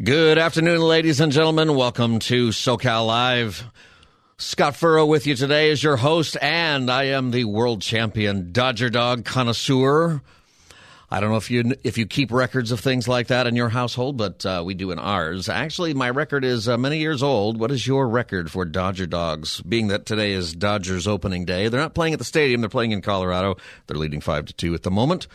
Good afternoon, ladies and gentlemen. Welcome to SoCal Live. Scott Furrow with you today as your host, and I am the world champion Dodger dog connoisseur. I don't know if you if you keep records of things like that in your household, but uh, we do in ours. Actually, my record is uh, many years old. What is your record for Dodger dogs? Being that today is Dodgers opening day, they're not playing at the stadium; they're playing in Colorado. They're leading five to two at the moment.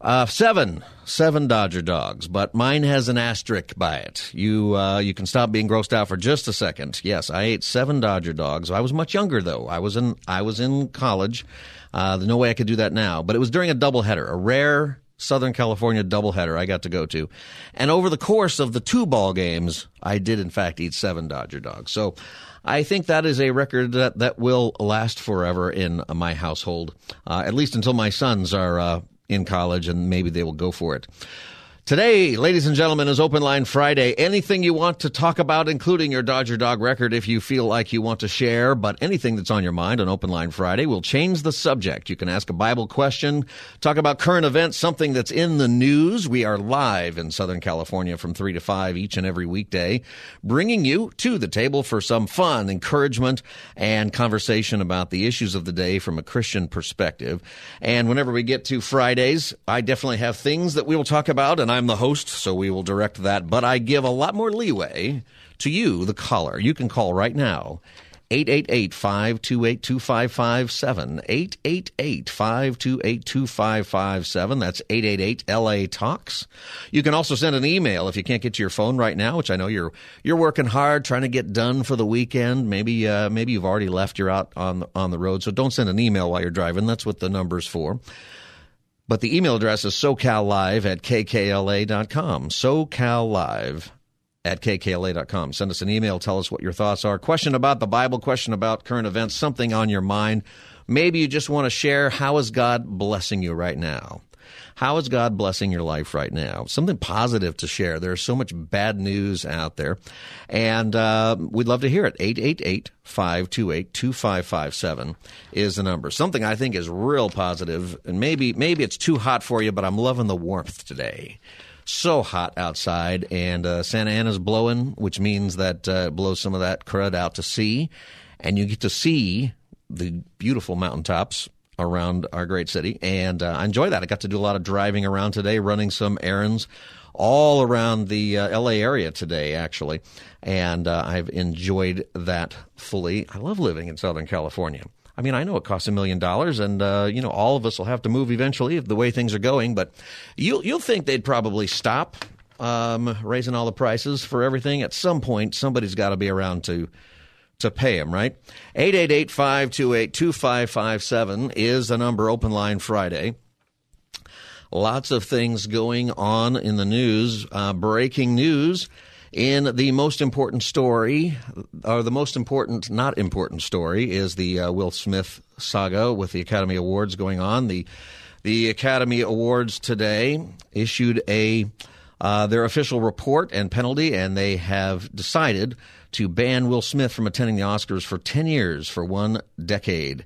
Uh, seven, seven Dodger dogs, but mine has an asterisk by it. You, uh, you can stop being grossed out for just a second. Yes, I ate seven Dodger dogs. I was much younger though. I was in, I was in college. Uh, there's no way I could do that now, but it was during a doubleheader, a rare Southern California doubleheader I got to go to. And over the course of the two ball games, I did in fact eat seven Dodger dogs. So I think that is a record that, that will last forever in my household, uh, at least until my sons are uh, in college, and maybe they will go for it. Today, ladies and gentlemen, is Open Line Friday. Anything you want to talk about, including your Dodger Dog record, if you feel like you want to share, but anything that's on your mind on Open Line Friday, we'll change the subject. You can ask a Bible question, talk about current events, something that's in the news. We are live in Southern California from 3 to 5 each and every weekday, bringing you to the table for some fun, encouragement, and conversation about the issues of the day from a Christian perspective. And whenever we get to Fridays, I definitely have things that we will talk about, and I'm the host, so we will direct that. But I give a lot more leeway to you, the caller. You can call right now. 888-528-2557. 888-528-2557. That's 888-LA Talks. You can also send an email if you can't get to your phone right now, which I know you're you're working hard trying to get done for the weekend. Maybe uh, maybe you've already left. You're out on on the road, so don't send an email while you're driving. That's what the number's for. But the email address is socallive at kkla.com. Socallive at kkla.com. Send us an email. Tell us what your thoughts are. Question about the Bible, question about current events, something on your mind. Maybe you just want to share how is God blessing you right now? How is God blessing your life right now? Something positive to share. There's so much bad news out there. And uh, we'd love to hear it. 888 528 2557 is the number. Something I think is real positive, and maybe, maybe it's too hot for you, but I'm loving the warmth today so hot outside, and uh, Santa Ana's blowing, which means that uh, blows some of that crud out to sea, and you get to see the beautiful mountaintops around our great city, and uh, I enjoy that. I got to do a lot of driving around today, running some errands all around the uh, LA area today, actually, and uh, I've enjoyed that fully. I love living in Southern California. I mean, I know it costs a million dollars, and uh, you know all of us will have to move eventually if the way things are going. But you'll you'll think they'd probably stop um, raising all the prices for everything at some point. Somebody's got to be around to to pay them, right? 888-528-2557 is the number open line Friday. Lots of things going on in the news. Uh, breaking news in the most important story, or the most important, not important story, is the uh, Will Smith saga with the Academy Awards going on. The the Academy Awards today issued a uh, their official report and penalty, and they have decided to ban Will Smith from attending the Oscars for 10 years for one decade.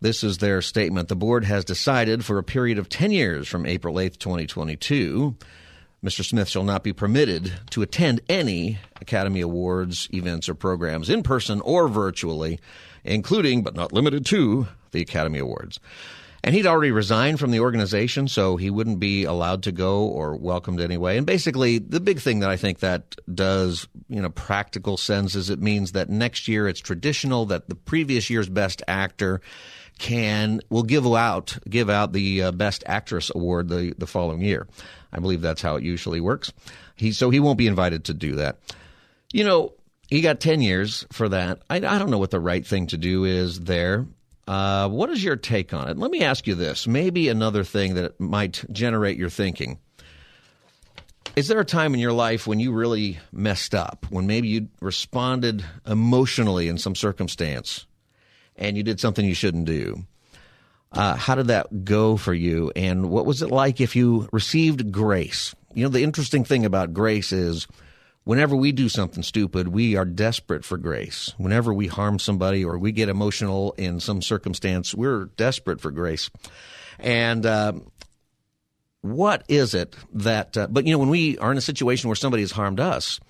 This is their statement. The board has decided for a period of 10 years from April 8th, 2022 Mr. Smith shall not be permitted to attend any Academy Awards events or programs in person or virtually, including but not limited to the Academy Awards. And he'd already resigned from the organization, so he wouldn't be allowed to go or welcomed anyway. And basically, the big thing that I think that does, you know, practical sense is it means that next year it's traditional that the previous year's best actor can will give out give out the uh, best actress award the the following year. I believe that's how it usually works. He so he won't be invited to do that. You know, he got 10 years for that. I, I don't know what the right thing to do is there. Uh, what is your take on it? Let me ask you this. Maybe another thing that might generate your thinking. Is there a time in your life when you really messed up, when maybe you responded emotionally in some circumstance and you did something you shouldn't do? Uh, how did that go for you? And what was it like if you received grace? You know, the interesting thing about grace is whenever we do something stupid, we are desperate for grace. Whenever we harm somebody or we get emotional in some circumstance, we're desperate for grace. And uh, what is it that? Uh, but you know, when we are in a situation where somebody has harmed us,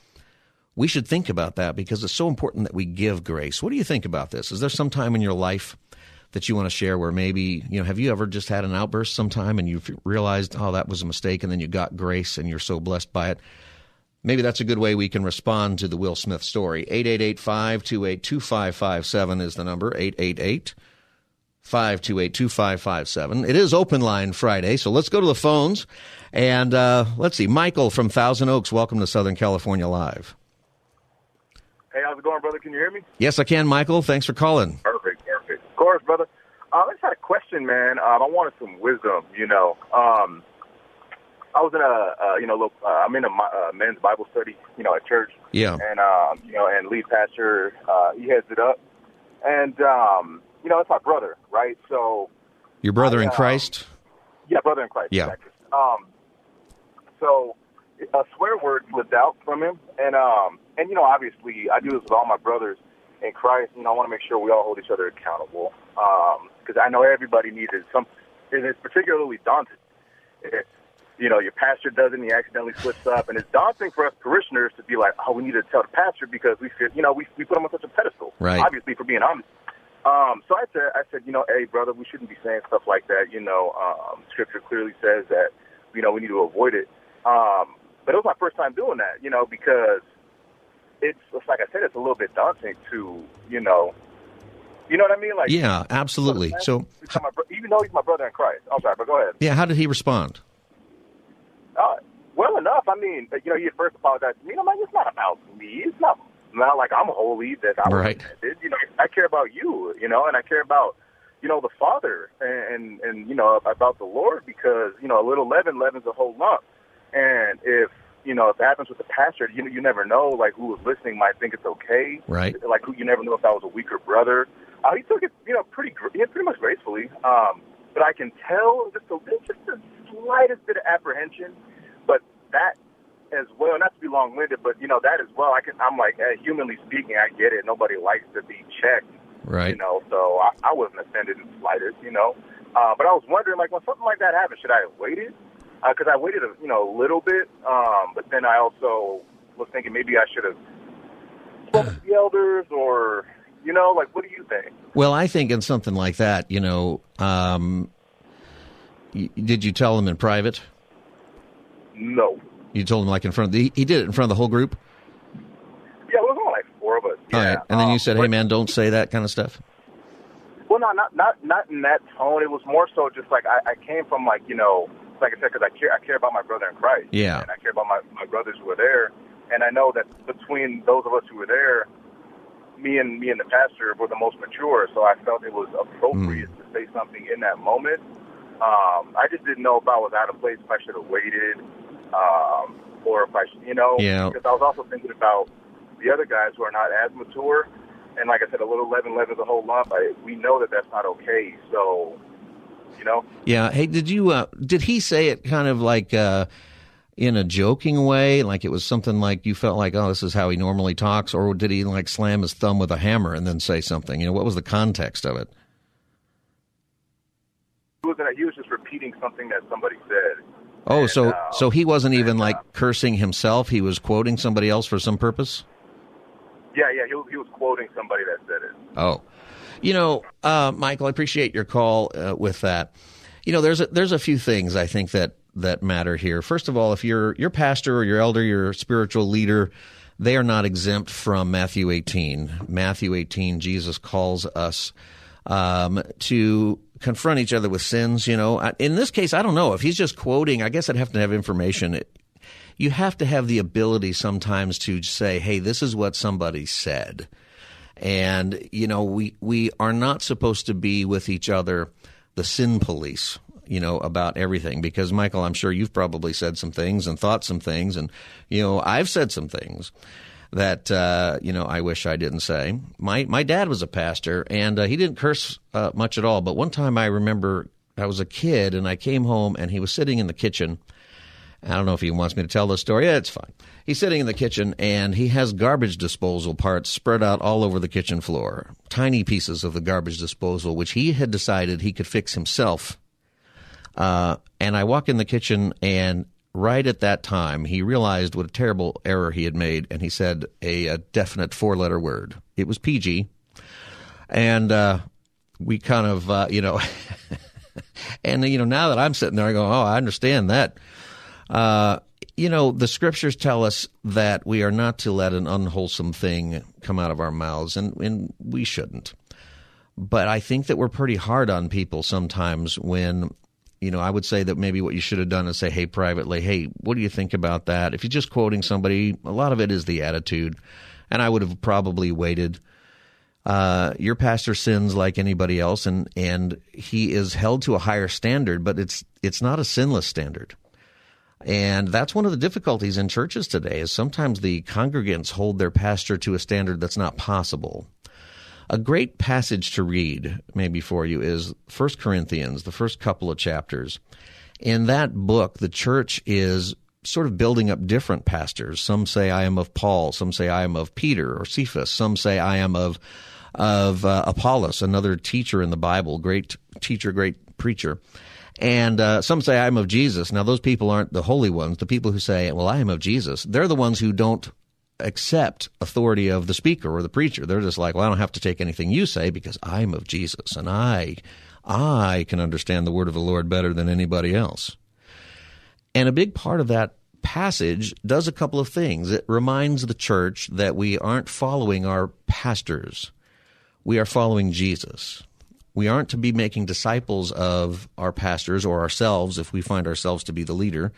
we should think about that because it's so important that we give grace. What do you think about this? Is there some time in your life that you want to share where maybe, you know, have you ever just had an outburst sometime and you've realized, oh, that was a mistake, and then you got grace and you're so blessed by it? Maybe that's a good way we can respond to the Will Smith story. 888 528 2557 is the number. 888 528 2557. It is Open Line Friday, so let's go to the phones. And uh, let's see, Michael from Thousand Oaks, welcome to Southern California Live. Hey, how's it going, brother? Can you hear me? Yes, I can, Michael. Thanks for calling. Perfect, perfect. Of course, brother. Uh, I just had a question, man. Um, I wanted some wisdom. You know, um, I was in a, uh, you know, look, uh, I'm in a uh, men's Bible study, you know, at church. Yeah. And um, you know, and lead pastor, uh, he heads it up, and um, you know, it's my brother, right? So. Your brother I, in Christ. Yeah, brother in Christ. Yeah. Exactly. Um. So, a swear word slipped out from him, and um, and you know, obviously, I do this with all my brothers in Christ. You know, I want to make sure we all hold each other accountable because um, I know everybody needs it. some. And it's particularly daunting. If, you know, your pastor does it and he accidentally slips up, and it's daunting for us parishioners to be like, "Oh, we need to tell the pastor because we feel, you know, we we put him on such a pedestal." Right. Obviously, for being honest. Um, so I said, I said, you know, hey, brother, we shouldn't be saying stuff like that. You know, um, Scripture clearly says that, you know, we need to avoid it. Um, but it was my first time doing that, you know, because it's, it's like I said, it's a little bit daunting to, you know, you know what I mean? Like, yeah, absolutely. So, even though he's my brother in Christ, I'm sorry, but go ahead. Yeah, how did he respond? Uh, well enough. I mean, you know, he first apologized to me. I'm like, it's not about me. It's not not like I'm holy that I right. Did. You know, I care about you. You know, and I care about you know the Father and and, and you know about the Lord because you know a little leaven leavens a whole lump. And if you know, if it happens with the pastor, you you never know. Like who was listening might think it's okay. Right. Like who you never know if that was a weaker brother. Uh, he took it, you know, pretty yeah, pretty much gracefully. Um, but I can tell just a just the slightest bit of apprehension. But that as well, not to be long winded, but you know that as well. I can. I'm like, hey, humanly speaking, I get it. Nobody likes to be checked. Right. You know, so I, I wasn't offended in the slightest. You know, uh, but I was wondering, like, when something like that happened, should I have waited? because uh, I waited a you know a little bit, um, but then I also was thinking maybe I should have spoken to the elders or you know like what do you think? Well, I think in something like that, you know, um, did you tell them in private? No. You told him like in front of the, he did it in front of the whole group. Yeah, it was only like four of us. Yeah. All right, and then you said, um, "Hey, man, don't say that kind of stuff." Well, no, not not not in that tone. It was more so just like I, I came from like you know like I said, because I care, I care about my brother in Christ. Yeah. And I care about my, my brothers who were there. And I know that between those of us who were there, me and me and the pastor were the most mature. So I felt it was appropriate mm. to say something in that moment. Um, I just didn't know if I was out of place, if I should have waited, um, or if I, should, you know, yeah. because I was also thinking about the other guys who are not as mature. And like I said, a little leaven leavens a whole lump. I, we know that that's not okay. So you know. Yeah. Hey, did you? Uh, did he say it kind of like uh, in a joking way, like it was something like you felt like, oh, this is how he normally talks, or did he like slam his thumb with a hammer and then say something? You know, what was the context of it? He was, he was just repeating something that somebody said. Oh, and, so uh, so he wasn't even and, like uh, cursing himself. He was quoting somebody else for some purpose. Yeah, yeah, he was, he was quoting somebody that said it. Oh, you know, uh, Michael, I appreciate your call uh, with that. You know, there's a, there's a few things I think that that matter here. First of all, if you're your pastor or your elder, your spiritual leader, they are not exempt from Matthew 18. Matthew 18, Jesus calls us um, to confront each other with sins. You know, in this case, I don't know if he's just quoting. I guess I'd have to have information. You have to have the ability sometimes to say, "Hey, this is what somebody said." And, you know, we, we are not supposed to be with each other the sin police, you know, about everything. Because, Michael, I'm sure you've probably said some things and thought some things. And, you know, I've said some things that, uh, you know, I wish I didn't say. My, my dad was a pastor and uh, he didn't curse uh, much at all. But one time I remember I was a kid and I came home and he was sitting in the kitchen I don't know if he wants me to tell the story. Yeah, it's fine. He's sitting in the kitchen and he has garbage disposal parts spread out all over the kitchen floor. Tiny pieces of the garbage disposal, which he had decided he could fix himself Uh, and I walk in the kitchen, and right at that time, he realized what a terrible error he had made, and he said a, a definite four letter word. It was PG. And uh, we kind of, uh, you know, and, you know, now that I'm sitting there, I go, oh, I understand that. Uh, you know, the scriptures tell us that we are not to let an unwholesome thing come out of our mouths, and, and we shouldn't. But I think that we're pretty hard on people sometimes when you know, I would say that maybe what you should have done is say, hey, privately, hey, what do you think about that? If you're just quoting somebody, a lot of it is the attitude. And I would have probably waited. Uh, your pastor sins like anybody else, and, and he is held to a higher standard, but it's it's not a sinless standard. And that's one of the difficulties in churches today is sometimes the congregants hold their pastor to a standard that's not possible. A great passage to read, maybe for you, is 1 Corinthians, the first couple of chapters. In that book, the church is sort of building up different pastors. Some say I am of Paul, some say I am of Peter or Cephas, some say I am of of uh, Apollos, another teacher in the Bible, great teacher, great preacher. And uh, some say I'm of Jesus. Now, those people aren't the holy ones. The people who say, well, I am of Jesus, they're the ones who don't accept authority of the speaker or the preacher. They're just like, well, I don't have to take anything you say because I'm of Jesus and I I can understand the word of the Lord better than anybody else. And a big part of that passage does a couple of things. It reminds the church that we aren't following our pastors. We are following Jesus. We aren't to be making disciples of our pastors or ourselves if we find ourselves to be the leader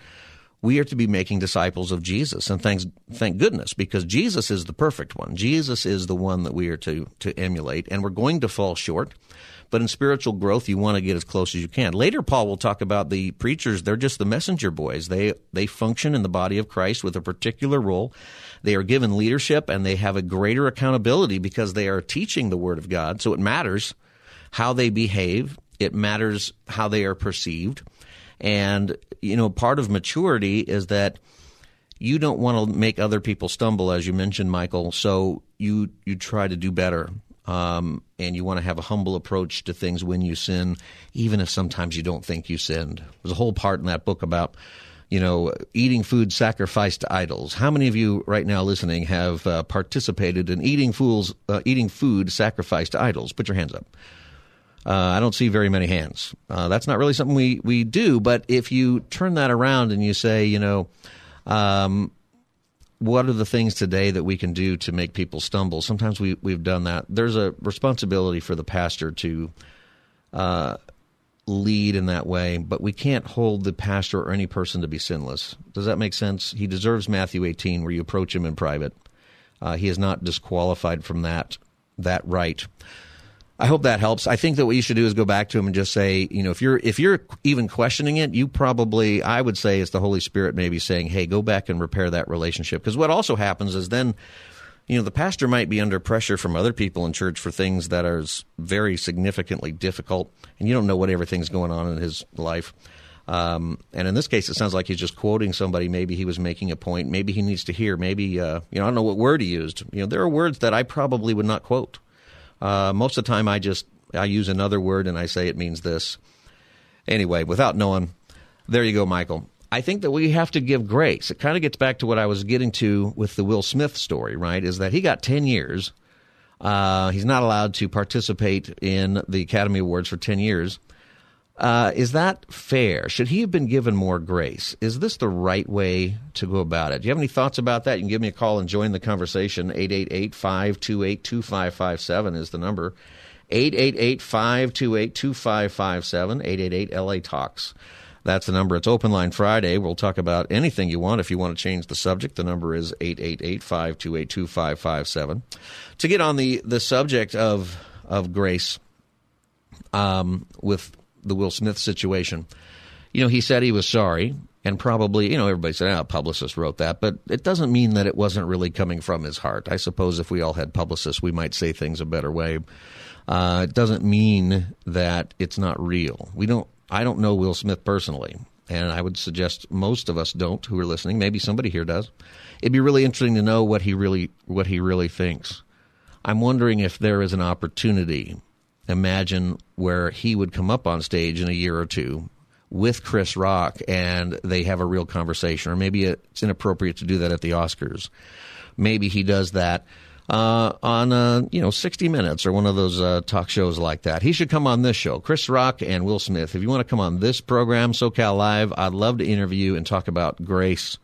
we are to be making disciples of Jesus. And thanks, thank goodness, because Jesus is the perfect one. Jesus is the one that we are to, to emulate, and we're going to fall short. But in spiritual growth, you want to get as close as you can. Later, Paul will talk about the preachers. They're just the messenger boys. They, they function in the body of Christ with a particular role. They are given leadership and they have a greater accountability because they are teaching the Word of God. So it matters how they behave. It matters how they are perceived. And, you know, part of maturity is that you don't want to make other people stumble, as you mentioned, Michael. So you, you try to do better. Um, and you want to have a humble approach to things when you sin, even if sometimes you don't think you sinned. There's a whole part in that book about, you know, eating food sacrificed to idols. How many of you right now listening have uh, participated in eating fools, uh, eating food sacrificed to idols? Put your hands up. Uh, I don't see very many hands. Uh, that's not really something we, we do. But if you turn that around and you say, you know, um, what are the things today that we can do to make people stumble? Sometimes we, we've done that. There's a responsibility for the pastor to uh, lead in that way, but we can't hold the pastor or any person to be sinless. Does that make sense? He deserves Matthew 18, where you approach him in private. Uh, he is not disqualified from that that right. I hope that helps. I think that what you should do is go back to him and just say, you know, if you're if you're even questioning it, you probably I would say it's the Holy Spirit maybe saying, "Hey, go back and repair that relationship." Because what also happens is then you know, the pastor might be under pressure from other people in church for things that are very significantly difficult, and you don't know what everything's going on in his life. Um, and in this case, it sounds like he's just quoting somebody. Maybe he was making a point. Maybe he needs to hear. Maybe uh, you know, I don't know what word he used. You know, there are words that I probably would not quote. Uh, most of the time, I just I use another word and I say it means this. Anyway, without knowing, there you go, Michael. I think that we have to give grace. It kind of gets back to what I was getting to with the Will Smith story, right? Is that he got 10 years. Uh, he's not allowed to participate in the Academy Awards for 10 years. Uh, is that fair? Should he have been given more grace? Is this the right way to go about it? Do you have any thoughts about that? You can give me a call and join the conversation. 888 528 2557 is the number. 888 528 2557, 888 LA Talks. That's the number. It's Open Line Friday. We'll talk about anything you want. If you want to change the subject, the number is 888 528 2557. To get on the, the subject of, of grace um, with the Will Smith situation. You know, he said he was sorry, and probably, you know, everybody said, ah, publicist wrote that, but it doesn't mean that it wasn't really coming from his heart. I suppose if we all had publicists, we might say things a better way. Uh, it doesn't mean that it's not real. We don't. I don't know Will Smith personally, and I would suggest most of us don't who are listening. Maybe somebody here does. It'd be really interesting to know what he really what he really thinks. I'm wondering if there is an opportunity imagine where he would come up on stage in a year or two with Chris Rock and they have a real conversation, or maybe it's inappropriate to do that at the Oscars. Maybe he does that uh, on uh, you know 60 Minutes or one of those uh, talk shows like that. He should come on this show. Chris Rock and Will Smith. If you want to come on this program, SoCal Live, I'd love to interview and talk about grace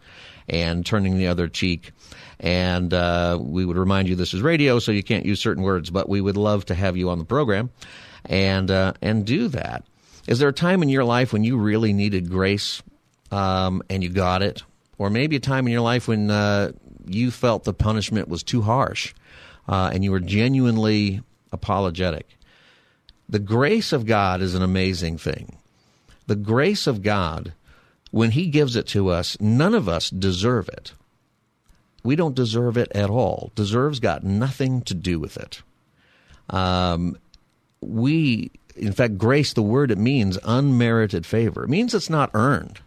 and turning the other cheek. And uh, we would remind you this is radio, so you can't use certain words, but we would love to have you on the program and uh, and do that. Is there a time in your life when you really needed grace um, and you got it? Or maybe a time in your life when uh, you felt the punishment was too harsh uh, and you were genuinely apologetic. The grace of God is an amazing thing. The grace of God, when He gives it to us, none of us deserve it. We don't deserve it at all. Deserves got nothing to do with it. Um, we in fact, grace, the word it means unmerited favor. It means it's not earned.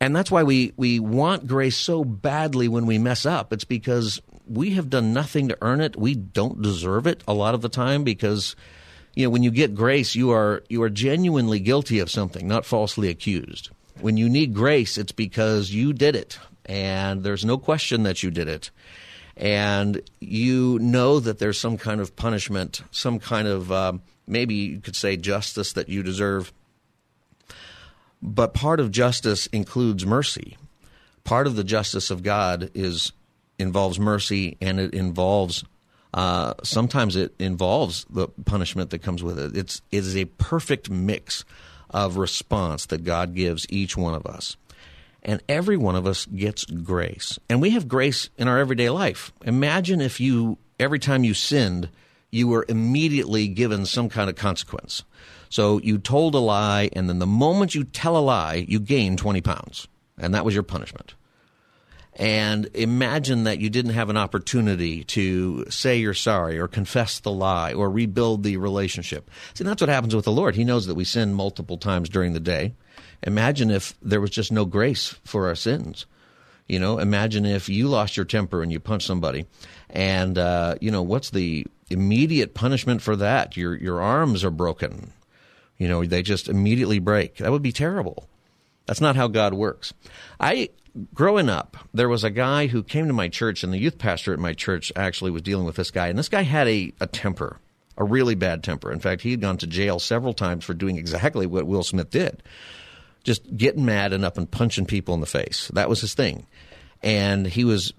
And that's why we, we want grace so badly when we mess up. It's because we have done nothing to earn it. We don't deserve it a lot of the time because, you know, when you get grace, you are, you are genuinely guilty of something, not falsely accused. When you need grace, it's because you did it and there's no question that you did it and you know that there's some kind of punishment, some kind of um, maybe you could say justice that you deserve. But part of justice includes mercy. Part of the justice of God is involves mercy, and it involves uh, sometimes it involves the punishment that comes with it. It's it is a perfect mix of response that God gives each one of us. And every one of us gets grace. And we have grace in our everyday life. Imagine if you, every time you sinned, you were immediately given some kind of consequence. So you told a lie, and then the moment you tell a lie, you gain 20 pounds. And that was your punishment. And imagine that you didn't have an opportunity to say you're sorry or confess the lie or rebuild the relationship. See, that's what happens with the Lord. He knows that we sin multiple times during the day. Imagine if there was just no grace for our sins. You know, imagine if you lost your temper and you punched somebody, and uh, you know what's the immediate punishment for that? Your your arms are broken. You know, they just immediately break. That would be terrible. That's not how God works. I growing up, there was a guy who came to my church, and the youth pastor at my church actually was dealing with this guy, and this guy had a, a temper, a really bad temper. In fact, he had gone to jail several times for doing exactly what Will Smith did just getting mad and up and punching people in the face. That was his thing. And he was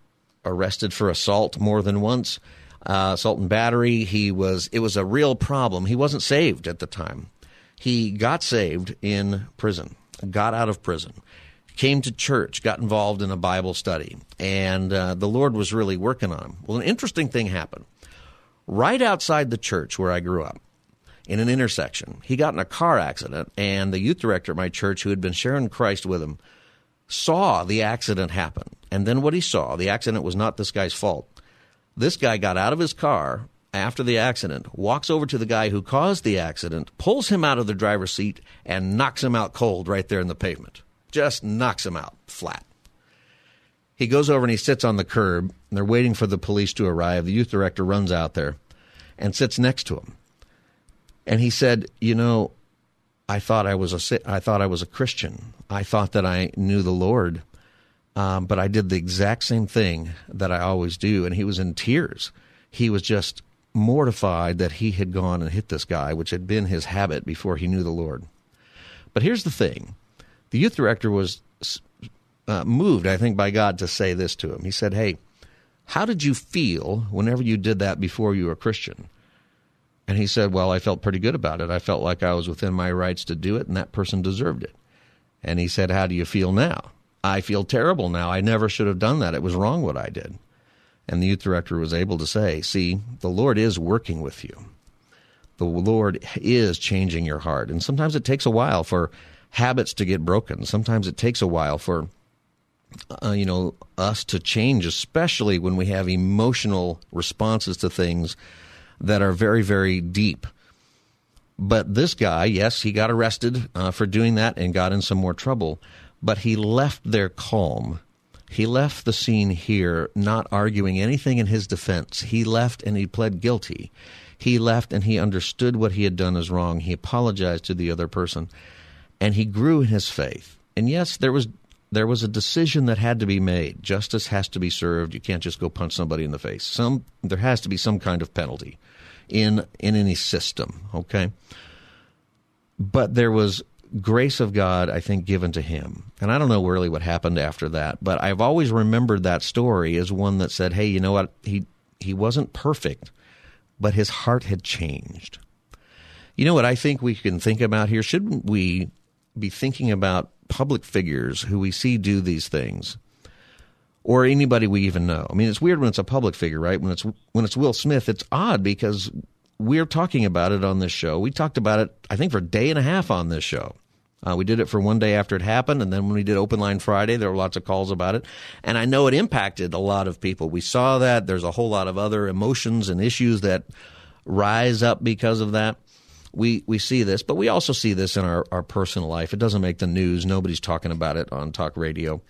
arrested for assault more than once, uh, assault and battery. He was, it was a real problem. He wasn't saved at the time. He got saved in prison, got out of prison, came to church, got involved in a Bible study, and uh, the Lord was really working on him. Well, an interesting thing happened. Right outside the church where I grew up, in an intersection. He got in a car accident, and the youth director at my church, who had been sharing Christ with him, saw the accident happen. And then what he saw, the accident was not this guy's fault. This guy got out of his car after the accident, walks over to the guy who caused the accident, pulls him out of the driver's seat, and knocks him out cold right there in the pavement. Just knocks him out flat. He goes over and he sits on the curb. And they're waiting for the police to arrive. The youth director runs out there and sits next to him. And he said, "You know, I thought I was a I thought I was a Christian. I thought that I knew the Lord, um, but I did the exact same thing that I always do." And he was in tears. He was just mortified that he had gone and hit this guy, which had been his habit before he knew the Lord. But here's the thing: the youth director was uh, moved, I think, by God to say this to him. He said, "Hey." How did you feel whenever you did that before you were a Christian? And he said, Well, I felt pretty good about it. I felt like I was within my rights to do it, and that person deserved it. And he said, How do you feel now? I feel terrible now. I never should have done that. It was wrong what I did. And the youth director was able to say, See, the Lord is working with you. The Lord is changing your heart. And sometimes it takes a while for habits to get broken. Sometimes it takes a while for uh, you know us to change, especially when we have emotional responses to things that are very, very deep. But this guy, yes, he got arrested uh, for doing that and got in some more trouble, but he left there calm. He left the scene here not arguing anything in his defense. He left and he pled guilty. He left and he understood what he had done is wrong. He apologized to the other person. And he grew in his faith. And yes, there was there was a decision that had to be made. Justice has to be served. You can't just go punch somebody in the face. Some there has to be some kind of penalty in in any system, okay? But there was grace of God, I think, given to him. And I don't know really what happened after that, but I've always remembered that story as one that said, "Hey, you know what? He he wasn't perfect, but his heart had changed." You know what I think we can think about here? Shouldn't we be thinking about public figures who we see do these things? Or anybody we even know. I mean, it's weird when it's a public figure, right? When it's when it's Will Smith, it's odd because we're talking about it on this show. We talked about it, I think, for a day and a half on this show. Uh, we did it for one day after it happened, and then when we did Open Line Friday, there were lots of calls about it. And I know it impacted a lot of people. We saw that. There's a whole lot of other emotions and issues that rise up because of that we, we see this, but we also see this in our, our personal life. It doesn't make the news. Nobody's talking about it on talk radio.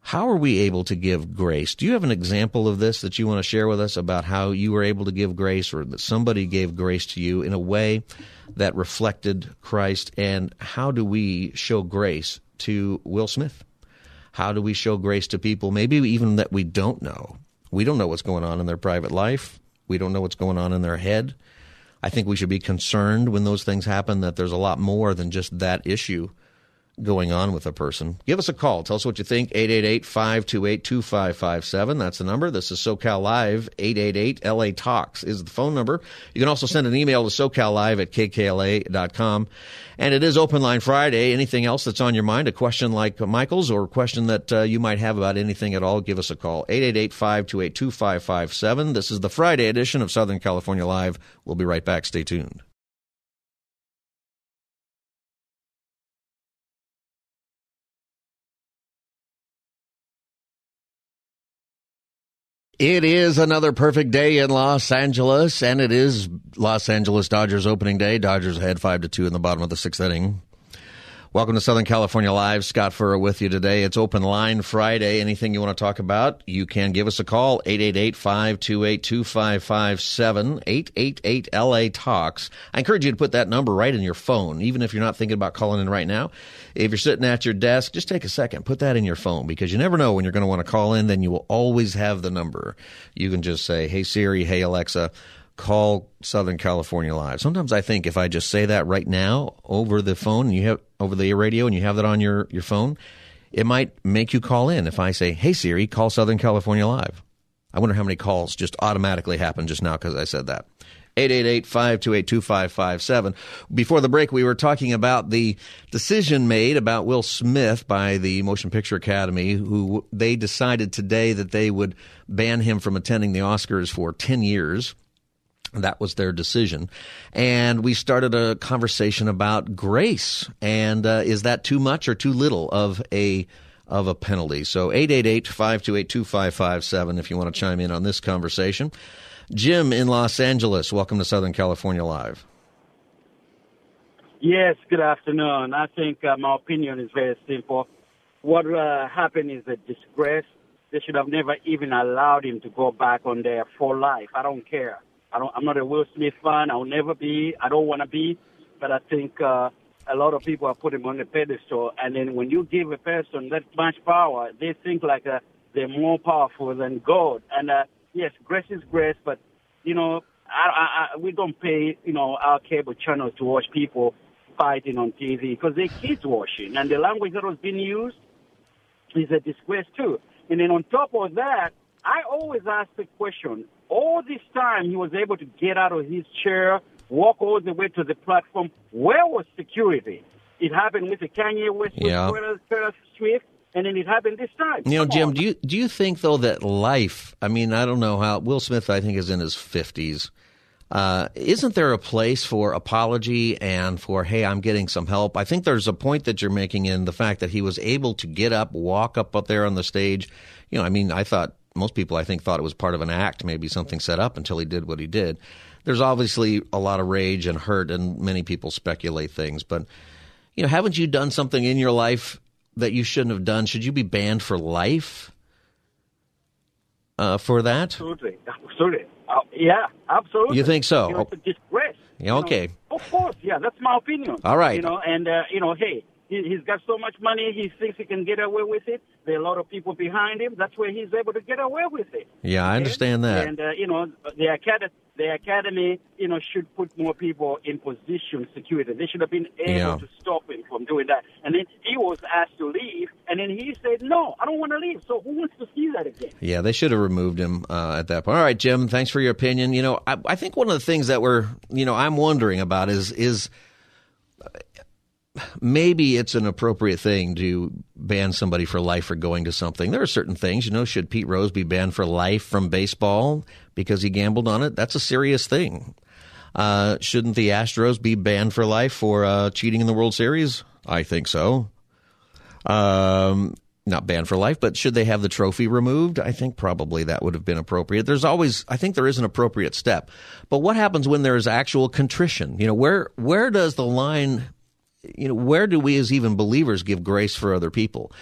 How are we able to give grace? Do you have an example of this that you want to share with us about how you were able to give grace or that somebody gave grace to you in a way that reflected Christ? And how do we show grace to Will Smith? How do we show grace to people, maybe even that we don't know? We don't know what's going on in their private life. We don't know what's going on in their head. I think we should be concerned when those things happen that there's a lot more than just that issue going on with a person. Give us a call. Tell us what you think. 888-528-2557. That's the number. This is SoCal Live. 888-LA Talks is the phone number. You can also send an email to SoCalLive at kkla.com. And it is Open Line Friday. Anything else that's on your mind, a question like Michael's or a question that uh, you might have about anything at all, give us a call. 888-528-2557. This is the Friday edition of Southern California Live. We'll be right back. Stay tuned. It is another perfect day in Los Angeles, and it is Los Angeles Dodgers opening day. Dodgers ahead five to two in the bottom of the sixth inning. Welcome to Southern California Live. Scott Furrow with you today. It's Open Line Friday. Anything you want to talk about, you can give us a call, 888-528-2557, 888-LA Talks. I encourage you to put that number right in your phone, even if you're not thinking about calling in right now. If you're sitting at your desk, just take a second, put that in your phone because you never know when you're going to want to call in, then you will always have the number. You can just say, hey Siri, hey Alexa, call Southern California Live. Sometimes I think if I just say that right now over the phone, and you have over the radio, and you have that on your your phone, it might make you call in. If I say, "Hey Siri, call Southern California Live," I wonder how many calls just automatically happen just now because I said that. 888-528-2557. Before the break, we were talking about the decision made about Will Smith by the Motion Picture Academy, who they decided today that they would ban him from attending the Oscars for 10 years. That was their decision. And we started a conversation about grace. And uh, is that too much or too little of a of a penalty? So 888-528-2557 if you want to chime in on this conversation. Jim in Los Angeles, welcome to Southern California Live. Yes, good afternoon. I think uh, my opinion is very simple. What uh, happened is a disgrace. They should have never even allowed him to go back on there for life. I don't care. I don't, I'm not a Will Smith fan. I'll never be. I don't want to be. But I think uh, a lot of people are putting him on the pedestal. And then when you give a person that much power, they think like uh, they're more powerful than God. And uh, yes, grace is grace, but you know, I, I, I, we don't pay you know our cable channels to watch people fighting on TV because they're kids watching, and the language that was being used is a disgrace too. And then on top of that, I always ask the question, all this time he was able to get out of his chair, walk all the way to the platform. Where was security? It happened with the Kanye West, yeah. Taylor Swift, and then it happened this time. You know, Come Jim, on. do you do you think though that life? I mean, I don't know how Will Smith. I think is in his fifties. Uh, isn't there a place for apology and for hey, I'm getting some help? I think there's a point that you're making in the fact that he was able to get up, walk up up there on the stage. You know, I mean, I thought most people, I think, thought it was part of an act, maybe something set up until he did what he did. There's obviously a lot of rage and hurt, and many people speculate things. But, you know, haven't you done something in your life that you shouldn't have done? Should you be banned for life uh, for that? Absolutely. Absolutely. Uh, yeah, absolutely. You think so? You know, it's a disgrace. Yeah, okay. know, of course, yeah, that's my opinion. All right. You know, and uh, you know, hey, he, he's got so much money, he thinks he can get away with it. There are a lot of people behind him. That's where he's able to get away with it. Yeah, I understand that. And uh, you know, the academy, the academy, you know, should put more people in position security. They should have been able Yeah. to stop him from doing that. And then he was asked to leave, and then he said, "No, I don't want to leave." So who wants to see that again? Yeah, they should have removed him uh, at that point. All right, Jim, thanks for your opinion. You know, I, I think one of the things that we're, you know, I'm wondering about is is maybe it's an appropriate thing to ban somebody for life for going to something. There are certain things, you know, should Pete Rose be banned for life from baseball because he gambled on it? That's a serious thing. Uh, shouldn't the Astros be banned for life for uh, cheating in the World Series? I think so. Um, not banned for life, but should they have the trophy removed? I think probably that would have been appropriate. There's always, I think there is an appropriate step. But what happens when there is actual contrition? You know, where where does the line? You know, where do we as even believers give grace for other people?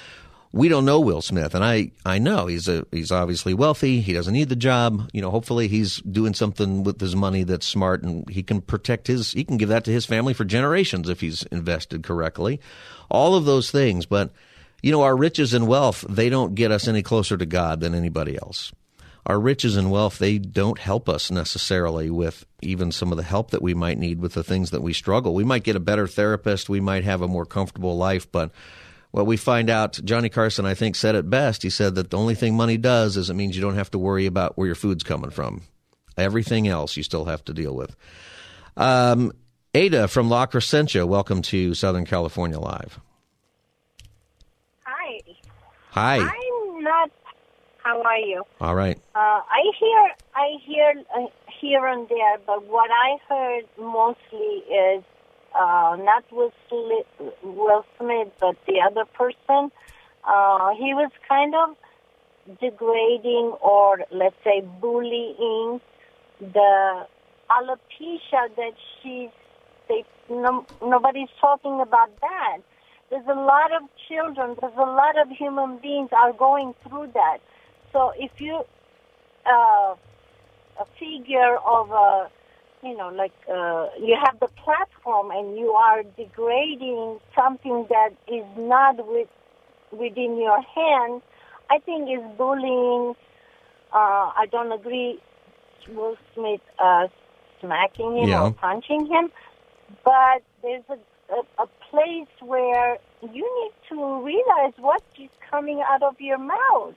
We don't know Will Smith, and I I know he's a he's obviously wealthy. He doesn't need the job. You know, hopefully he's doing something with his money that's smart, and he can protect his. He can give that to his family for generations if he's invested correctly. All of those things, but you know, our riches and wealth, they don't get us any closer to God than anybody else. Our riches and wealth, they don't help us necessarily with even some of the help that we might need with the things that we struggle. We might get a better therapist, we might have a more comfortable life, but what we find out, Johnny Carson, I think, said it best. He said that the only thing money does is it means you don't have to worry about where your food's coming from. Everything else you still have to deal with. Um, Ada from La Crescenta, welcome to Southern California Live. Hi. Hi. I'm. How are you? All right. Uh, I hear, I hear uh, here and there, but what I heard mostly is uh, not Will Smith, Will Smith, but the other person. Uh, he was kind of degrading or let's say bullying the alopecia that she's. They no, nobody's talking about that. There's a lot of children. There's a lot of human beings are going through that. So if you uh, a figure of a you know like uh, you have the platform and you are degrading something that is not with within your hand, I think is bullying. Uh, I don't agree. Will Smith uh, smacking him Yeah. or punching him, but there's a, a a place where you need to realize what is coming out of your mouth.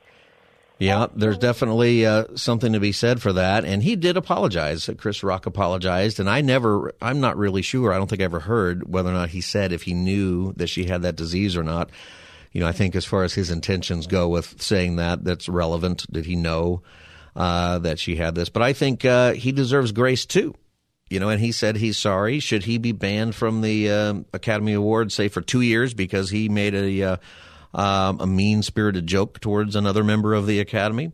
Yeah, there's definitely uh, something to be said for that. And he did apologize. Chris Rock apologized. And I never, I'm not really sure. I don't think I ever heard whether or not he said if he knew that she had that disease or not. You know, I think as far as his intentions go with saying that, that's relevant. Did he know uh, that she had this? But I think uh, he deserves grace too. You know, and he said he's sorry. Should he be banned from the uh, Academy Awards, say for two years, because he made a uh, um, a mean spirited joke towards another member of the Academy?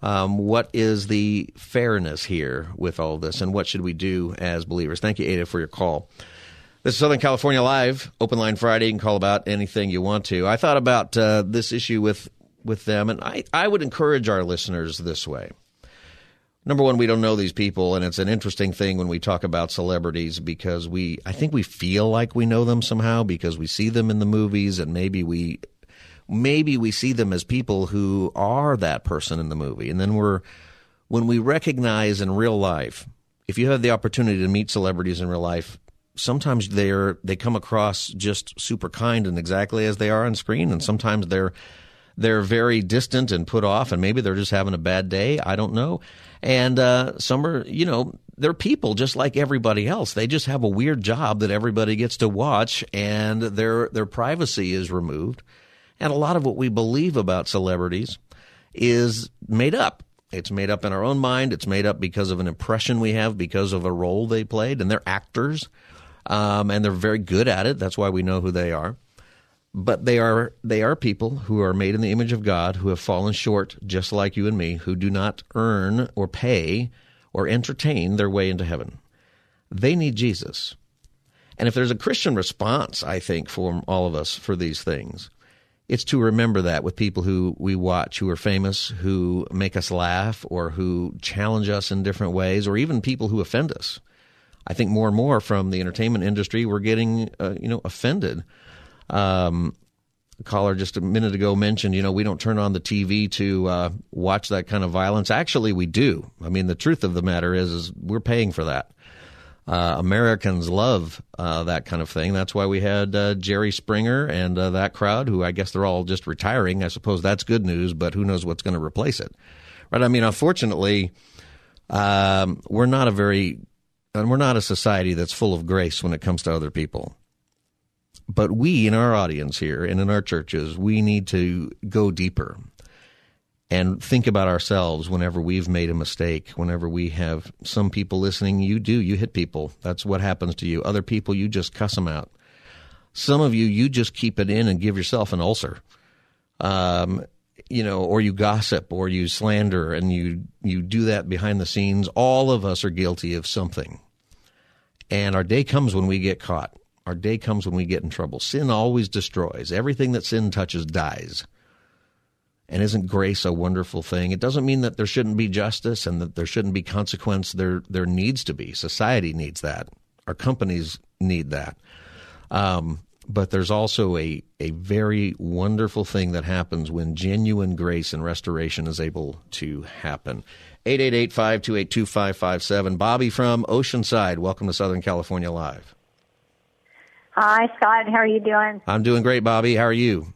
Um, what is the fairness here with all this, and what should we do as believers? Thank you, Ada, for your call. This is Southern California Live, Open Line Friday. You can call about anything you want to. I thought about uh, this issue with with them, and I, I would encourage our listeners this way number one, we don't know these people, and it's an interesting thing when we talk about celebrities because we, I think we feel like we know them somehow because we see them in the movies, and maybe we, maybe we see them as people who are that person in the movie, and then we're, when we recognize in real life, if you have the opportunity to meet celebrities in real life, sometimes they're they come across just super kind and exactly as they are on screen, and sometimes they're they're very distant and put off, and maybe they're just having a bad day. I don't know. And uh, some are, you know, they're people just like everybody else. They just have a weird job that everybody gets to watch, and their their privacy is removed. And a lot of what we believe about celebrities is made up. It's made up in our own mind. It's made up because of an impression we have because of a role they played, and they're actors, um, and they're very good at it. That's why we know who they are but they are they are people who are made in the image of God who have fallen short just like you and me who do not earn or pay or entertain their way into heaven they need Jesus and if there's a Christian response I think from all of us for these things it's to remember that with people who we watch who are famous who make us laugh or who challenge us in different ways or even people who offend us I think more and more from the entertainment industry, we're getting uh, you know offended. Um, caller just a minute ago mentioned, you know, we don't turn on the TV to uh, watch that kind of violence. Actually, we do. I mean, the truth of the matter is, is we're paying for that. Uh, Americans love uh, that kind of thing. That's why we had uh, Jerry Springer and uh, that crowd, who I guess they're all just retiring. I suppose that's good news, but who knows what's going to replace it, right? I mean, unfortunately, um, we're not a very, and we're not a society that's full of grace when it comes to other people. But we, in our audience here and in our churches, we need to go deeper and think about ourselves whenever we've made a mistake, whenever we have some people listening, you do, you hit people. That's what happens to you. Other people, you just cuss them out. Some of you, you just keep it in and give yourself an ulcer. Um, you know, or you gossip or you slander and you, you do that behind the scenes. All of us are guilty of something. And our day comes when we get caught. Our day comes when we get in trouble. Sin always destroys. Everything that sin touches dies. And isn't grace a wonderful thing? It doesn't mean that there shouldn't be justice and that there shouldn't be consequence. There, there needs to be. Society needs that. Our companies need that. Um, but there's also a, a very wonderful thing that happens when genuine grace and restoration is able to happen. 888-528-2557. Bobby from Oceanside, welcome to Southern California Live. Hi, Scott. How are you doing? I'm doing great, Bobby. How are you?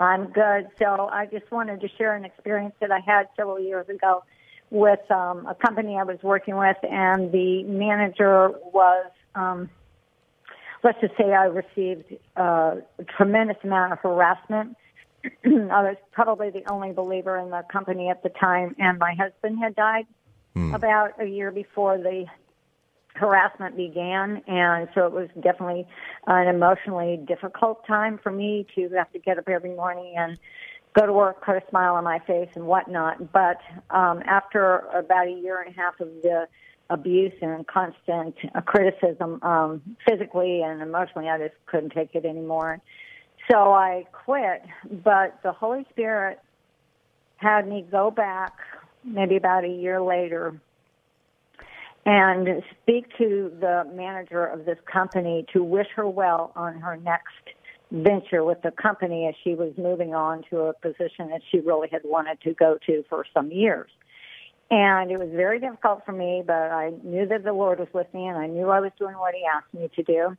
I'm good. So I just wanted to share an experience that I had several years ago with um, a company I was working with, and the manager was, um, let's just say, I received uh, a tremendous amount of harassment. I was probably the only believer in the company at the time, and my husband had died hmm. about a year before the harassment began, and so it was definitely an emotionally difficult time for me to have to get up every morning and go to work, put a smile on my face, and whatnot. But um, after about a year and a half of the abuse and constant uh, criticism, um, physically and emotionally, I just couldn't take it anymore. So I quit, but the Holy Spirit had me go back maybe about a year later and speak to the manager of this company to wish her well on her next venture with the company as she was moving on to a position that she really had wanted to go to for some years. And it was very difficult for me, but I knew that the Lord was with me and I knew I was doing what he asked me to do.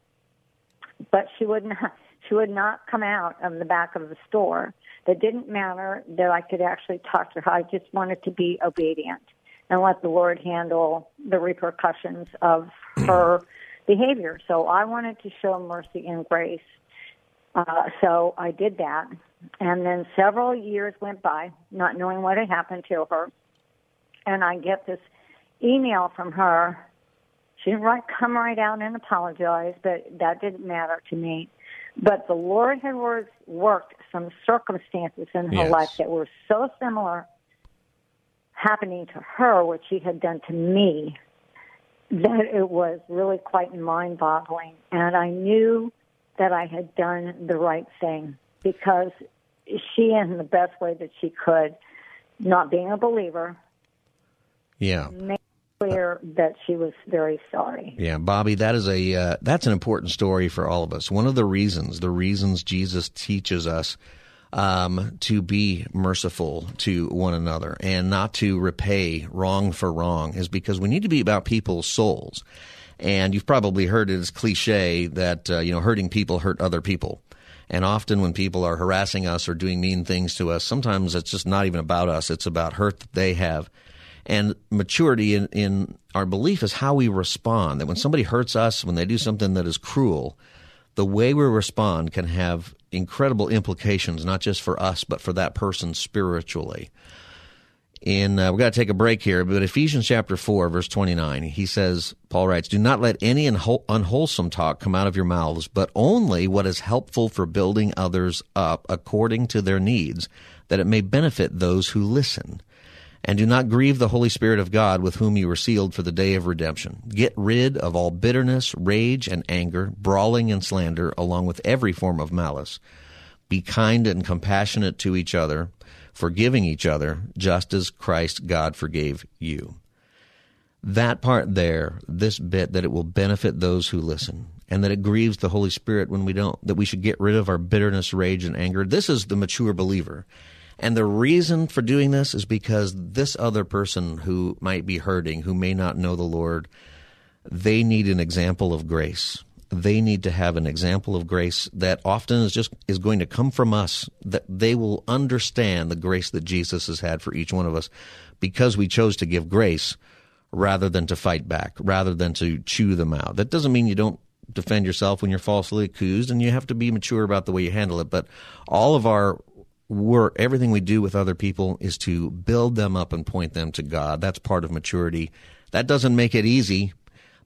But she would not she would not come out of the back of the store. It didn't matter that I could actually talk to her. I just wanted to be obedient and let the Lord handle the repercussions of her behavior. So I wanted to show mercy and grace. Uh, so I did that. And then several years went by, not knowing what had happened to her. And I get this email from her. She didn't write, come right out and apologize, but that didn't matter to me. But the Lord had worked some circumstances in her yes. life that were so similar happening to her, what she had done to me, that it was really quite mind boggling. And I knew that I had done the right thing because she, in the best way that she could, not being a believer, yeah, made clear that she was very sorry. Yeah, Bobby, that is a uh, that's an important story for all of us. One of the reasons, the reasons Jesus teaches us um, to be merciful to one another and not to repay wrong for wrong is because we need to be about people's souls. And you've probably heard it as cliche that uh, you know hurting people hurt other people. And often when people are harassing us or doing mean things to us, sometimes it's just not even about us. It's about hurt that they have. And maturity in, in our belief is how we respond. That when somebody hurts us, when they do something that is cruel, the way we respond can have incredible implications, not just for us, but for that person spiritually. In uh, we've got to take a break here, but Ephesians chapter four, verse twenty nine, he says, Paul writes, "Do not let any unwholesome talk come out of your mouths, but only what is helpful for building others up according to their needs, that it may benefit those who listen." And do not grieve the Holy Spirit of God with whom you were sealed for the day of redemption. Get rid of all bitterness, rage, and anger, brawling and slander, along with every form of malice. Be kind and compassionate to each other, forgiving each other, just as Christ God forgave you. that part there, this bit, that it will benefit those who listen and that it grieves the Holy Spirit when we don't, that we should get rid of our bitterness, rage, and anger. This is the mature believer. And the reason for doing this is because this other person who might be hurting, who may not know the Lord, they need an example of grace. They need to have an example of grace that often is just is going to come from us, that they will understand the grace that Jesus has had for each one of us because we chose to give grace rather than to fight back, rather than to chew them out. That doesn't mean you don't defend yourself when you're falsely accused, and you have to be mature about the way you handle it. But all of our work, everything we do with other people is to build them up and point them to God. That's part of maturity. That doesn't make it easy,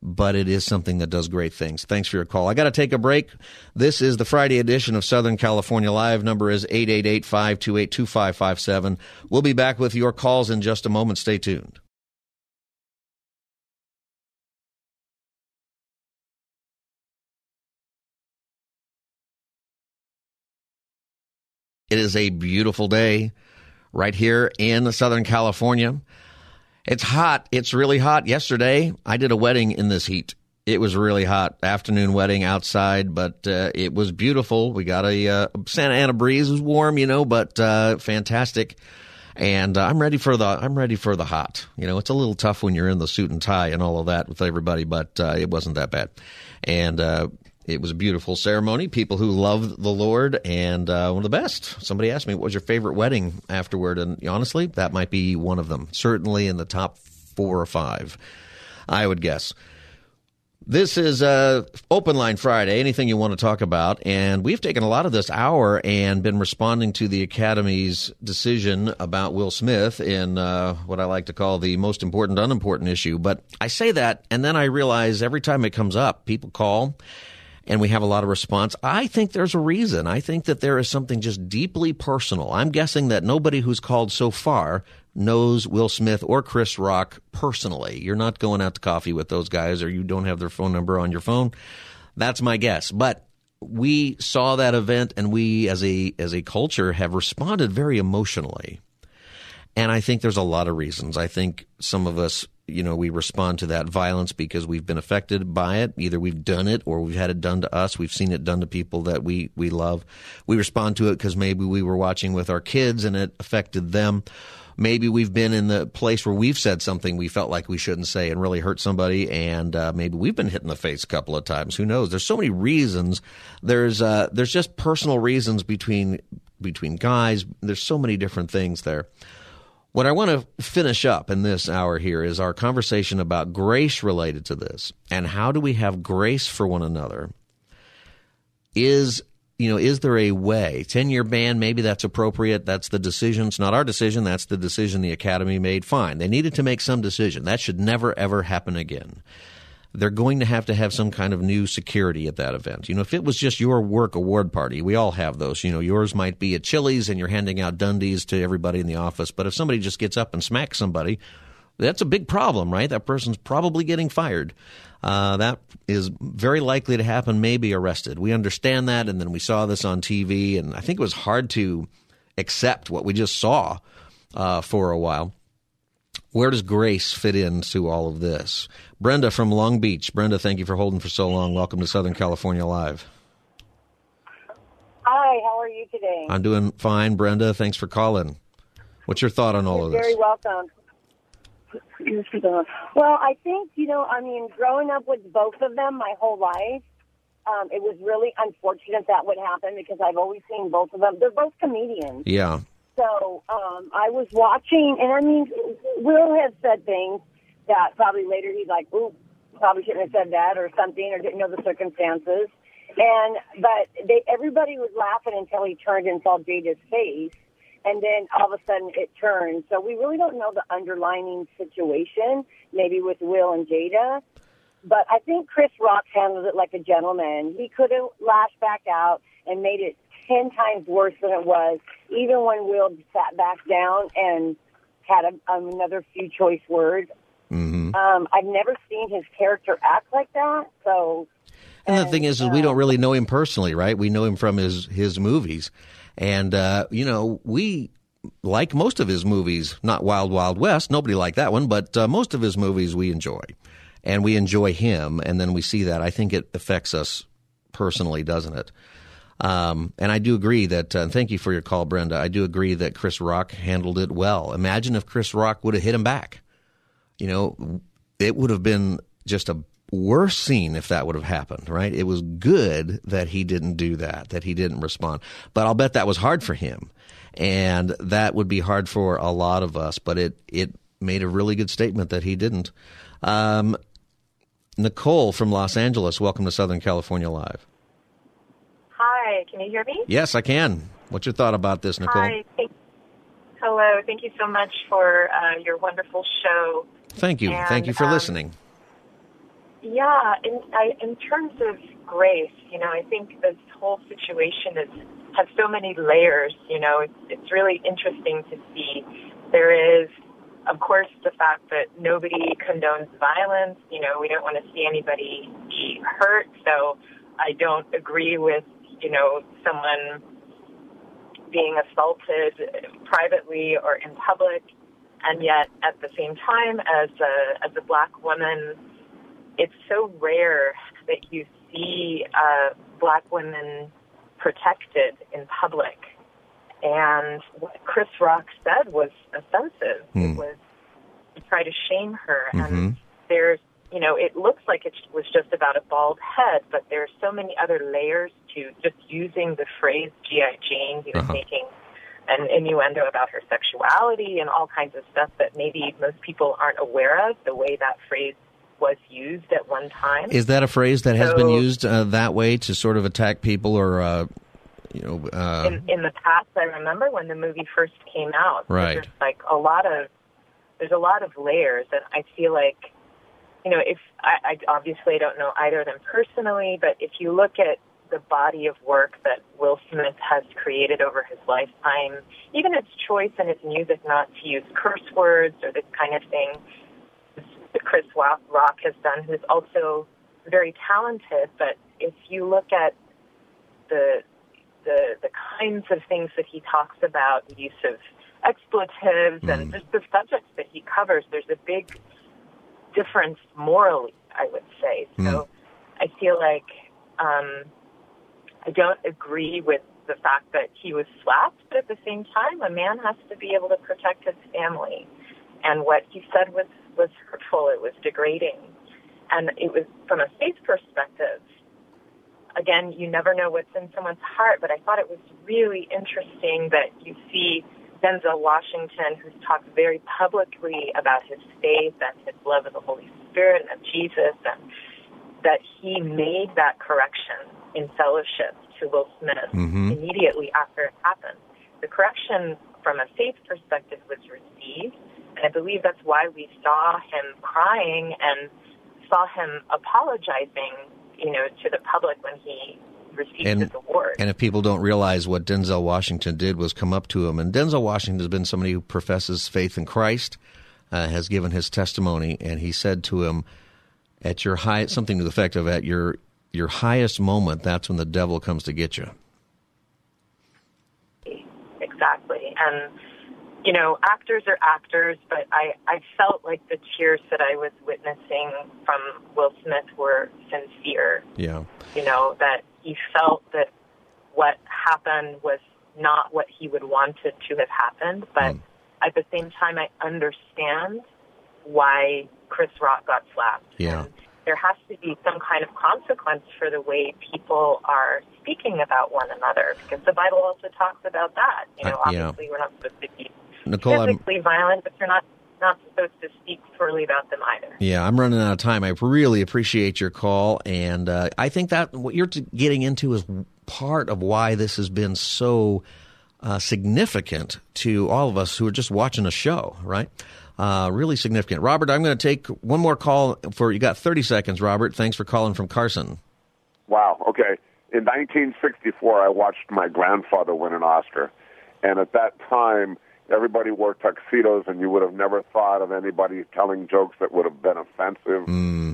but it is something that does great things. Thanks for your call. I got to take a break. This is the Friday edition of Southern California Live. Number is 888-528-2557. We'll be back with your calls in just a moment. Stay tuned. It is a beautiful day right here in Southern California. It's hot. It's really hot. Yesterday, I did a wedding in this heat. It was really hot. Afternoon wedding outside, but uh, it was beautiful. We got a uh, Santa Ana breeze. It was warm, you know, but uh, fantastic. And uh, I'm ready for the I'm ready for the hot. You know, it's a little tough when you're in the suit and tie and all of that with everybody, but uh, it wasn't that bad. And uh, it was a beautiful ceremony. People who loved the Lord and uh, one of the best. Somebody asked me, what was your favorite wedding afterward? And honestly, that might be one of them. Certainly in the top four or five, I would guess. This is uh, Open Line Friday. Anything you want to talk about? And we've taken a lot of this hour and been responding to the Academy's decision about Will Smith in uh, what I like to call the most important, unimportant issue. But I say that, and then I realize every time it comes up, people call and we have a lot of response. I think there's a reason. I think that there is something just deeply personal. I'm guessing that nobody who's called so far knows Will Smith or Chris Rock personally. You're not going out to coffee with those guys or you don't have their phone number on your phone. That's my guess. But we saw that event and we as a as a culture have responded very emotionally. And I think there's a lot of reasons. I think some of us you know, we respond to that violence because we've been affected by it. Either we've done it or we've had it done to us. We've seen it done to people that we, we love. We respond to it because maybe we were watching with our kids and it affected them. Maybe we've been in the place where we've said something we felt like we shouldn't say and really hurt somebody, and uh, maybe we've been hit in the face a couple of times. Who knows? There's so many reasons. There's uh, there's just personal reasons between between guys. There's so many different things there. What I want to finish up in this hour here is our conversation about grace related to this and how do we have grace for one another? Is you know, is there a way? 10 year ban, maybe that's appropriate. That's the decision. It's not our decision. That's the decision the Academy made. Fine. They needed to make some decision. That should never, ever happen again they're going to have to have some kind of new security at that event. You know, if it was just your work award party, we all have those. You know, yours might be at Chili's and you're handing out Dundies to everybody in the office. But if somebody just gets up and smacks somebody, that's a big problem, right? That person's probably getting fired. Uh, that is very likely to happen, maybe arrested. We understand that, and then we saw this on TV, and I think it was hard to accept what we just saw uh, for a while. Where does grace fit into all of this? Brenda from Long Beach. Brenda, thank you for holding for so long. Welcome to Southern California Live. Hi, how are you today? I'm doing fine, Brenda. Thanks for calling. What's your thought on all You're of this? Very welcome. Well, I think, you know, I mean, growing up with both of them my whole life, um, it was really unfortunate that would happen because I've always seen both of them. They're both comedians. Yeah. So um, I was watching, and I mean, Will has said things that probably later he's like, "Ooh, probably shouldn't have said that," or something, or didn't know the circumstances. And but they, everybody was laughing until he turned and saw Jada's face, and then all of a sudden it turned. So we really don't know the underlining situation, maybe with Will and Jada. But I think Chris Rock handled it like a gentleman. He could have lashed back out and made it ten times worse than it was, even when Will sat back down and had a, um, another few choice words. Mm-hmm. Um, I've never seen his character act like that, so. And, the thing is, is we don't really know him personally, right? We know him from his his movies, and uh, you know we like most of his movies, not Wild Wild West, nobody liked that one, but uh, most of his movies we enjoy. And we enjoy him, and then we see that. I think it affects us personally, doesn't it? Um, and I do agree that, uh, thank you for your call, Brenda. I do agree that Chris Rock handled it well. Imagine if Chris Rock would have hit him back. You know, it would have been just a worse scene if that would have happened, right? It was good that he didn't do that, that he didn't respond. But I'll bet that was hard for him. And that would be hard for a lot of us, but it, it made a really good statement that he didn't. Um, Nicole from Los Angeles, welcome to Southern California Live. Hi, can you hear me? Yes, I can. What's your thought about this, Nicole? Hi. Thank, hello. Thank you so much for uh, your wonderful show. Thank you. And, Thank you for um, listening. Yeah, in, I, in terms of grace, you know, I think this whole situation is has so many layers. You know, it's, it's really interesting to see. There is, of course, the fact that nobody condones violence. You know, we don't want to see anybody be hurt. So I don't agree with, you know, someone being assaulted privately or in public. And yet, at the same time, as a as a black woman, it's so rare that you see uh, black women protected in public. And what Chris Rock said was offensive. It was to try to shame her. And there's, you know, it looks like it was just about a bald head, but there are so many other layers to just using the phrase G.I. Jane. He was Uh-huh. making an innuendo about her sexuality and all kinds of stuff that maybe most people aren't aware of, the way that phrase was used at one time. Is that a phrase that has been used uh, that way to sort of attack people or, uh, you know, uh, in, in the past, I remember when the movie first came out. Right. There's like a lot of there's a lot of layers, and I feel like you know if I, I obviously don't know either of them personally, but if you look at the body of work that Will Smith has created over his lifetime, even his choice in his music not to use curse words or this kind of thing, that Chris Rock has done, who's also very talented. But if you look at the the the kinds of things that he talks about, the use of expletives and mm-hmm. just the subjects that he covers, there's a big difference morally, I would say. So I feel like um, I don't agree with the fact that he was slapped, but at the same time, a man has to be able to protect his family. And what he said was was hurtful. It was degrading, and it was from a faith perspective. Again, you never know what's in someone's heart, but I thought it was really interesting that you see Denzel Washington, who's talked very publicly about his faith and his love of the Holy Spirit and of Jesus, and that he made that correction in fellowship to Will Smith mm-hmm. immediately after it happened. The correction from a faith perspective was received, and I believe that's why we saw him crying and saw him apologizing, you know, to the public when he received And- his award. And if people don't realize what Denzel Washington did was come up to him, and Denzel Washington has been somebody who professes faith in Christ, uh, has given his testimony, and he said to him, "At your high, something to the effect of at your your highest moment, that's when the devil comes to get you." exactly. And you know, actors are actors, but I I felt like the tears that I was witnessing from Will Smith were sincere. Yeah, You know that he felt that what happened was not what he would want it to have happened, but at the same time, I understand why Chris Rock got slapped. Yeah. And there has to be some kind of consequence for the way people are speaking about one another, because the Bible also talks about that. You know, Uh, yeah. obviously we're not supposed to be Nicole, I'm, physically violent, but you're not not supposed to speak poorly about them either. yeah, I'm running out of time. I really appreciate your call, and uh, I think that what you're t- getting into is part of why this has been so uh, significant to all of us who are just watching a show, right? Uh, really significant. Robert, I'm going to take one more call for you. Got 30 seconds, Robert. Thanks for calling from Carson. Wow. Okay. In 1964, I watched my grandfather win an Oscar, and at that time, everybody wore tuxedos, and you would have never thought of anybody telling jokes that would have been offensive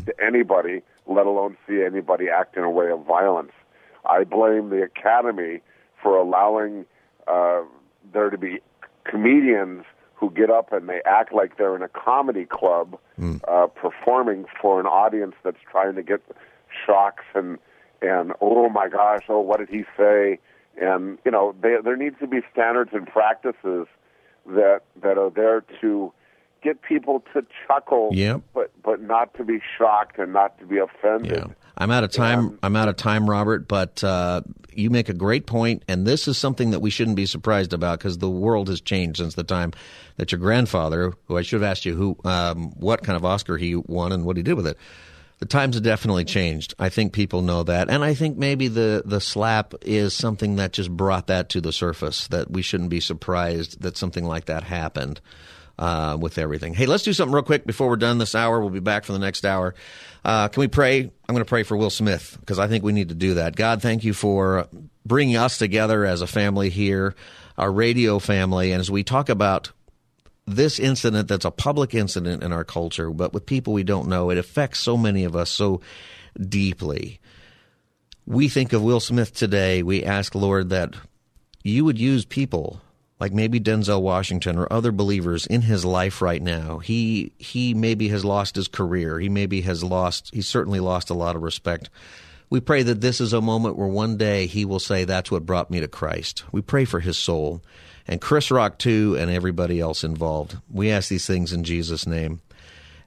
to anybody, let alone see anybody act in a way of violence. I blame the Academy for allowing uh, there to be comedians who get up and they act like they're in a comedy club Hmm. uh, performing for an audience that's trying to get shocks and and oh my gosh, oh what did he say? And you know, they, there needs to be standards and practices that that are there to get people to chuckle, Yep. but but not to be shocked and not to be offended. Yeah. I'm out of time. I'm out of time, Robert. But uh, you make a great point, and this is something that we shouldn't be surprised about because the world has changed since the time that your grandfather, who I should have asked you who, um, what kind of Oscar he won and what he did with it. The times have definitely changed. I think people know that, and I think maybe the the slap is something that just brought that to the surface. That we shouldn't be surprised that something like that happened uh, with everything. Hey, let's do something real quick before we're done this hour. We'll be back for the next hour. Uh, can we pray? I'm going to pray for Will Smith because I think we need to do that. God, thank you for bringing us together as a family here, our radio family, and as we talk about this incident that's a public incident in our culture, but with people we don't know, it affects so many of us so deeply. We think of Will Smith today. We ask, Lord, that you would use people like maybe Denzel Washington or other believers in his life right now. He he maybe has lost his career. He maybe has lost he certainly lost a lot of respect. We pray that this is a moment where one day he will say that's what brought me to Christ. We pray for his soul and Chris Rock too and everybody else involved. We ask these things in Jesus name.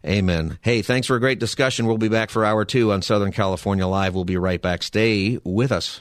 Amen. Hey, thanks for a great discussion. We'll be back for hour 2 on Southern California Live. We'll be right back. Stay with us.